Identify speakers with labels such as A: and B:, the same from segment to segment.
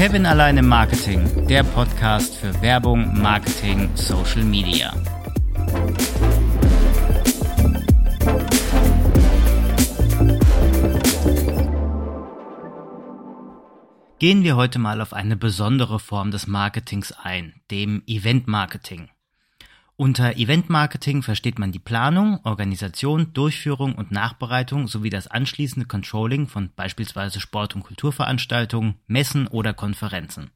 A: Kevin allein im Marketing, der Podcast für Werbung, Marketing, Social Media. Gehen wir heute mal auf eine besondere Form des Marketings ein, dem Event Marketing. Unter Event Marketing versteht man die Planung, Organisation, Durchführung und Nachbereitung sowie das anschließende Controlling von beispielsweise Sport- und Kulturveranstaltungen, Messen oder Konferenzen.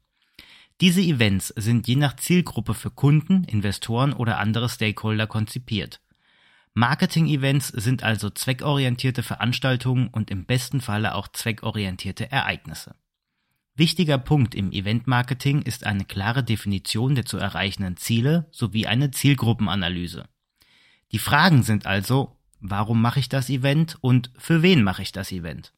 A: Diese Events sind je nach Zielgruppe für Kunden, Investoren oder andere Stakeholder konzipiert. Marketing-Events sind also zweckorientierte Veranstaltungen und im besten Falle auch zweckorientierte Ereignisse. Wichtiger Punkt im Event-Marketing ist eine klare Definition der zu erreichenden Ziele sowie eine Zielgruppenanalyse. Die Fragen sind also, warum mache ich das Event und für wen mache ich das Event?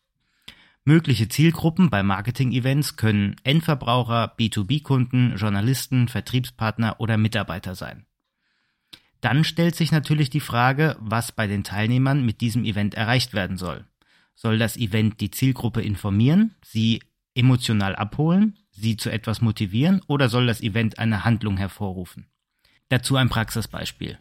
A: Mögliche Zielgruppen bei Marketing-Events können Endverbraucher, B2B-Kunden, Journalisten, Vertriebspartner oder Mitarbeiter sein. Dann stellt sich natürlich die Frage, was bei den Teilnehmern mit diesem Event erreicht werden soll. Soll das Event die Zielgruppe informieren, sie emotional abholen, sie zu etwas motivieren oder soll das Event eine Handlung hervorrufen? Dazu ein Praxisbeispiel.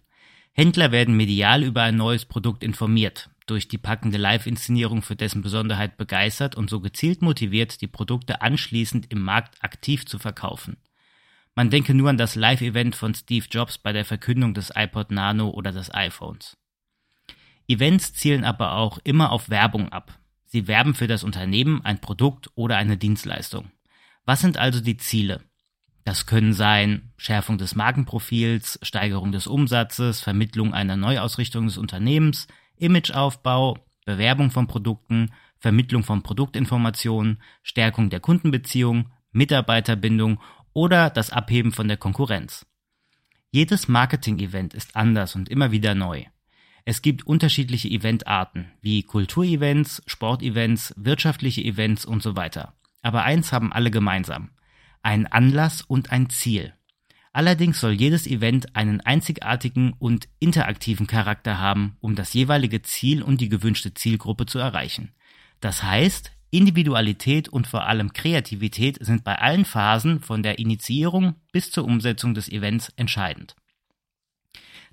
A: Händler werden medial über ein neues Produkt informiert, durch die packende Live-Inszenierung für dessen Besonderheit begeistert und so gezielt motiviert, die Produkte anschließend im Markt aktiv zu verkaufen. Man denke nur an das Live-Event von Steve Jobs bei der Verkündung des iPod Nano oder des iPhones. Events zielen aber auch immer auf Werbung ab, Sie werben für das Unternehmen, ein Produkt oder eine Dienstleistung. Was sind also die Ziele? Das können sein Schärfung des Markenprofils, Steigerung des Umsatzes, Vermittlung einer Neuausrichtung des Unternehmens, Imageaufbau, Bewerbung von Produkten, Vermittlung von Produktinformationen, Stärkung der Kundenbeziehung, Mitarbeiterbindung oder das Abheben von der Konkurrenz. Jedes Marketing-Event ist anders und immer wieder neu. Es gibt unterschiedliche Eventarten, wie Kulturevents, Sportevents, wirtschaftliche Events und so weiter. Aber eins haben alle gemeinsam. Ein Anlass und ein Ziel. Allerdings soll jedes Event einen einzigartigen und interaktiven Charakter haben, um das jeweilige Ziel und die gewünschte Zielgruppe zu erreichen. Das heißt, Individualität und vor allem Kreativität sind bei allen Phasen von der Initiierung bis zur Umsetzung des Events entscheidend.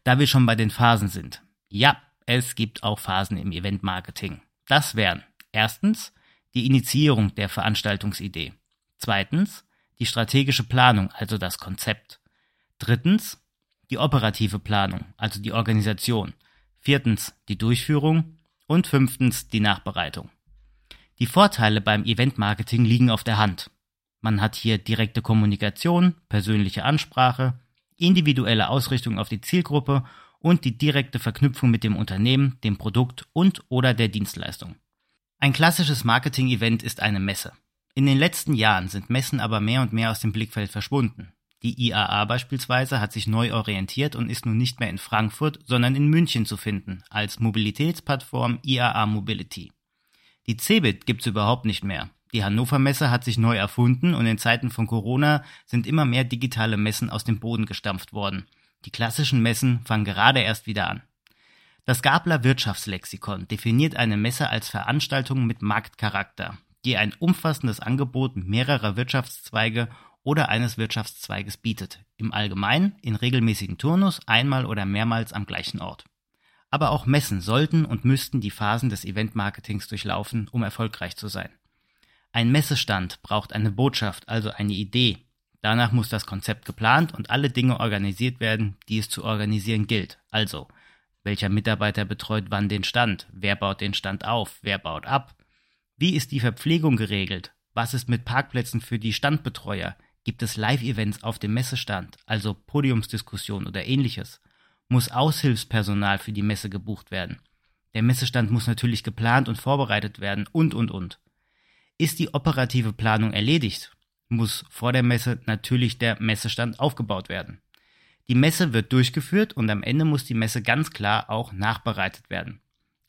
A: Da wir schon bei den Phasen sind, ja, es gibt auch Phasen im Event-Marketing. Das wären erstens die Initiierung der Veranstaltungsidee. Zweitens die strategische Planung, also das Konzept. Drittens die operative Planung, also die Organisation. Viertens die Durchführung und fünftens die Nachbereitung. Die Vorteile beim Event-Marketing liegen auf der Hand. Man hat hier direkte Kommunikation, persönliche Ansprache, individuelle Ausrichtung auf die Zielgruppe und die direkte Verknüpfung mit dem Unternehmen, dem Produkt und oder der Dienstleistung. Ein klassisches Marketing-Event ist eine Messe. In den letzten Jahren sind Messen aber mehr und mehr aus dem Blickfeld verschwunden. Die IAA beispielsweise hat sich neu orientiert und ist nun nicht mehr in Frankfurt, sondern in München zu finden, als Mobilitätsplattform IAA Mobility. Die CeBIT gibt's überhaupt nicht mehr. Die Hannover Messe hat sich neu erfunden und in Zeiten von Corona sind immer mehr digitale Messen aus dem Boden gestampft worden. Die klassischen Messen fangen gerade erst wieder an. Das Gabler Wirtschaftslexikon definiert eine Messe als Veranstaltung mit Marktcharakter, die ein umfassendes Angebot mehrerer Wirtschaftszweige oder eines Wirtschaftszweiges bietet, im Allgemeinen in regelmäßigen Turnus einmal oder mehrmals am gleichen Ort. Aber auch Messen sollten und müssten die Phasen des Eventmarketings durchlaufen, um erfolgreich zu sein. Ein Messestand braucht eine Botschaft, also eine Idee, Danach muss das Konzept geplant und alle Dinge organisiert werden, die es zu organisieren gilt. Also, welcher Mitarbeiter betreut wann den Stand? Wer baut den Stand auf? Wer baut ab? Wie ist die Verpflegung geregelt? Was ist mit Parkplätzen für die Standbetreuer? Gibt es Live-Events auf dem Messestand, also Podiumsdiskussion oder ähnliches? Muss Aushilfspersonal für die Messe gebucht werden? Der Messestand muss natürlich geplant und vorbereitet werden und, und, und. Ist die operative Planung erledigt? Muss vor der Messe natürlich der Messestand aufgebaut werden. Die Messe wird durchgeführt und am Ende muss die Messe ganz klar auch nachbereitet werden.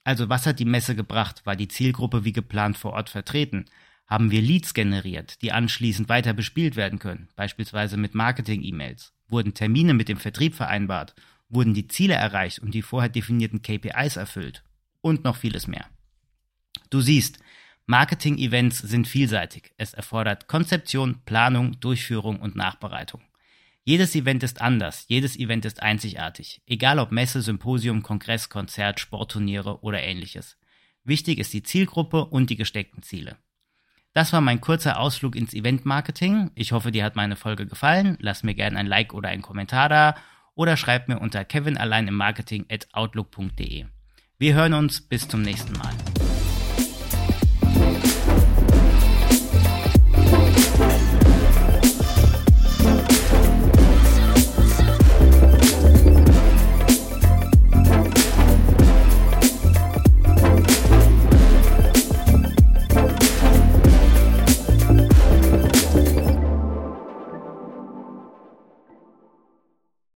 A: Also was hat die Messe gebracht? War die Zielgruppe wie geplant vor Ort vertreten? Haben wir Leads generiert, die anschließend weiter bespielt werden können, beispielsweise mit Marketing-E-Mails? Wurden Termine mit dem Vertrieb vereinbart? Wurden die Ziele erreicht und die vorher definierten KPIs erfüllt? Und noch vieles mehr. Du siehst, Marketing-Events sind vielseitig. Es erfordert Konzeption, Planung, Durchführung und Nachbereitung. Jedes Event ist anders, jedes Event ist einzigartig, egal ob Messe, Symposium, Kongress, Konzert, Sportturniere oder ähnliches. Wichtig ist die Zielgruppe und die gesteckten Ziele. Das war mein kurzer Ausflug ins Event-Marketing. Ich hoffe, dir hat meine Folge gefallen. Lass mir gerne ein Like oder einen Kommentar da oder schreib mir unter kevinalleinemmarketing at outlook.de. Wir hören uns bis zum nächsten Mal.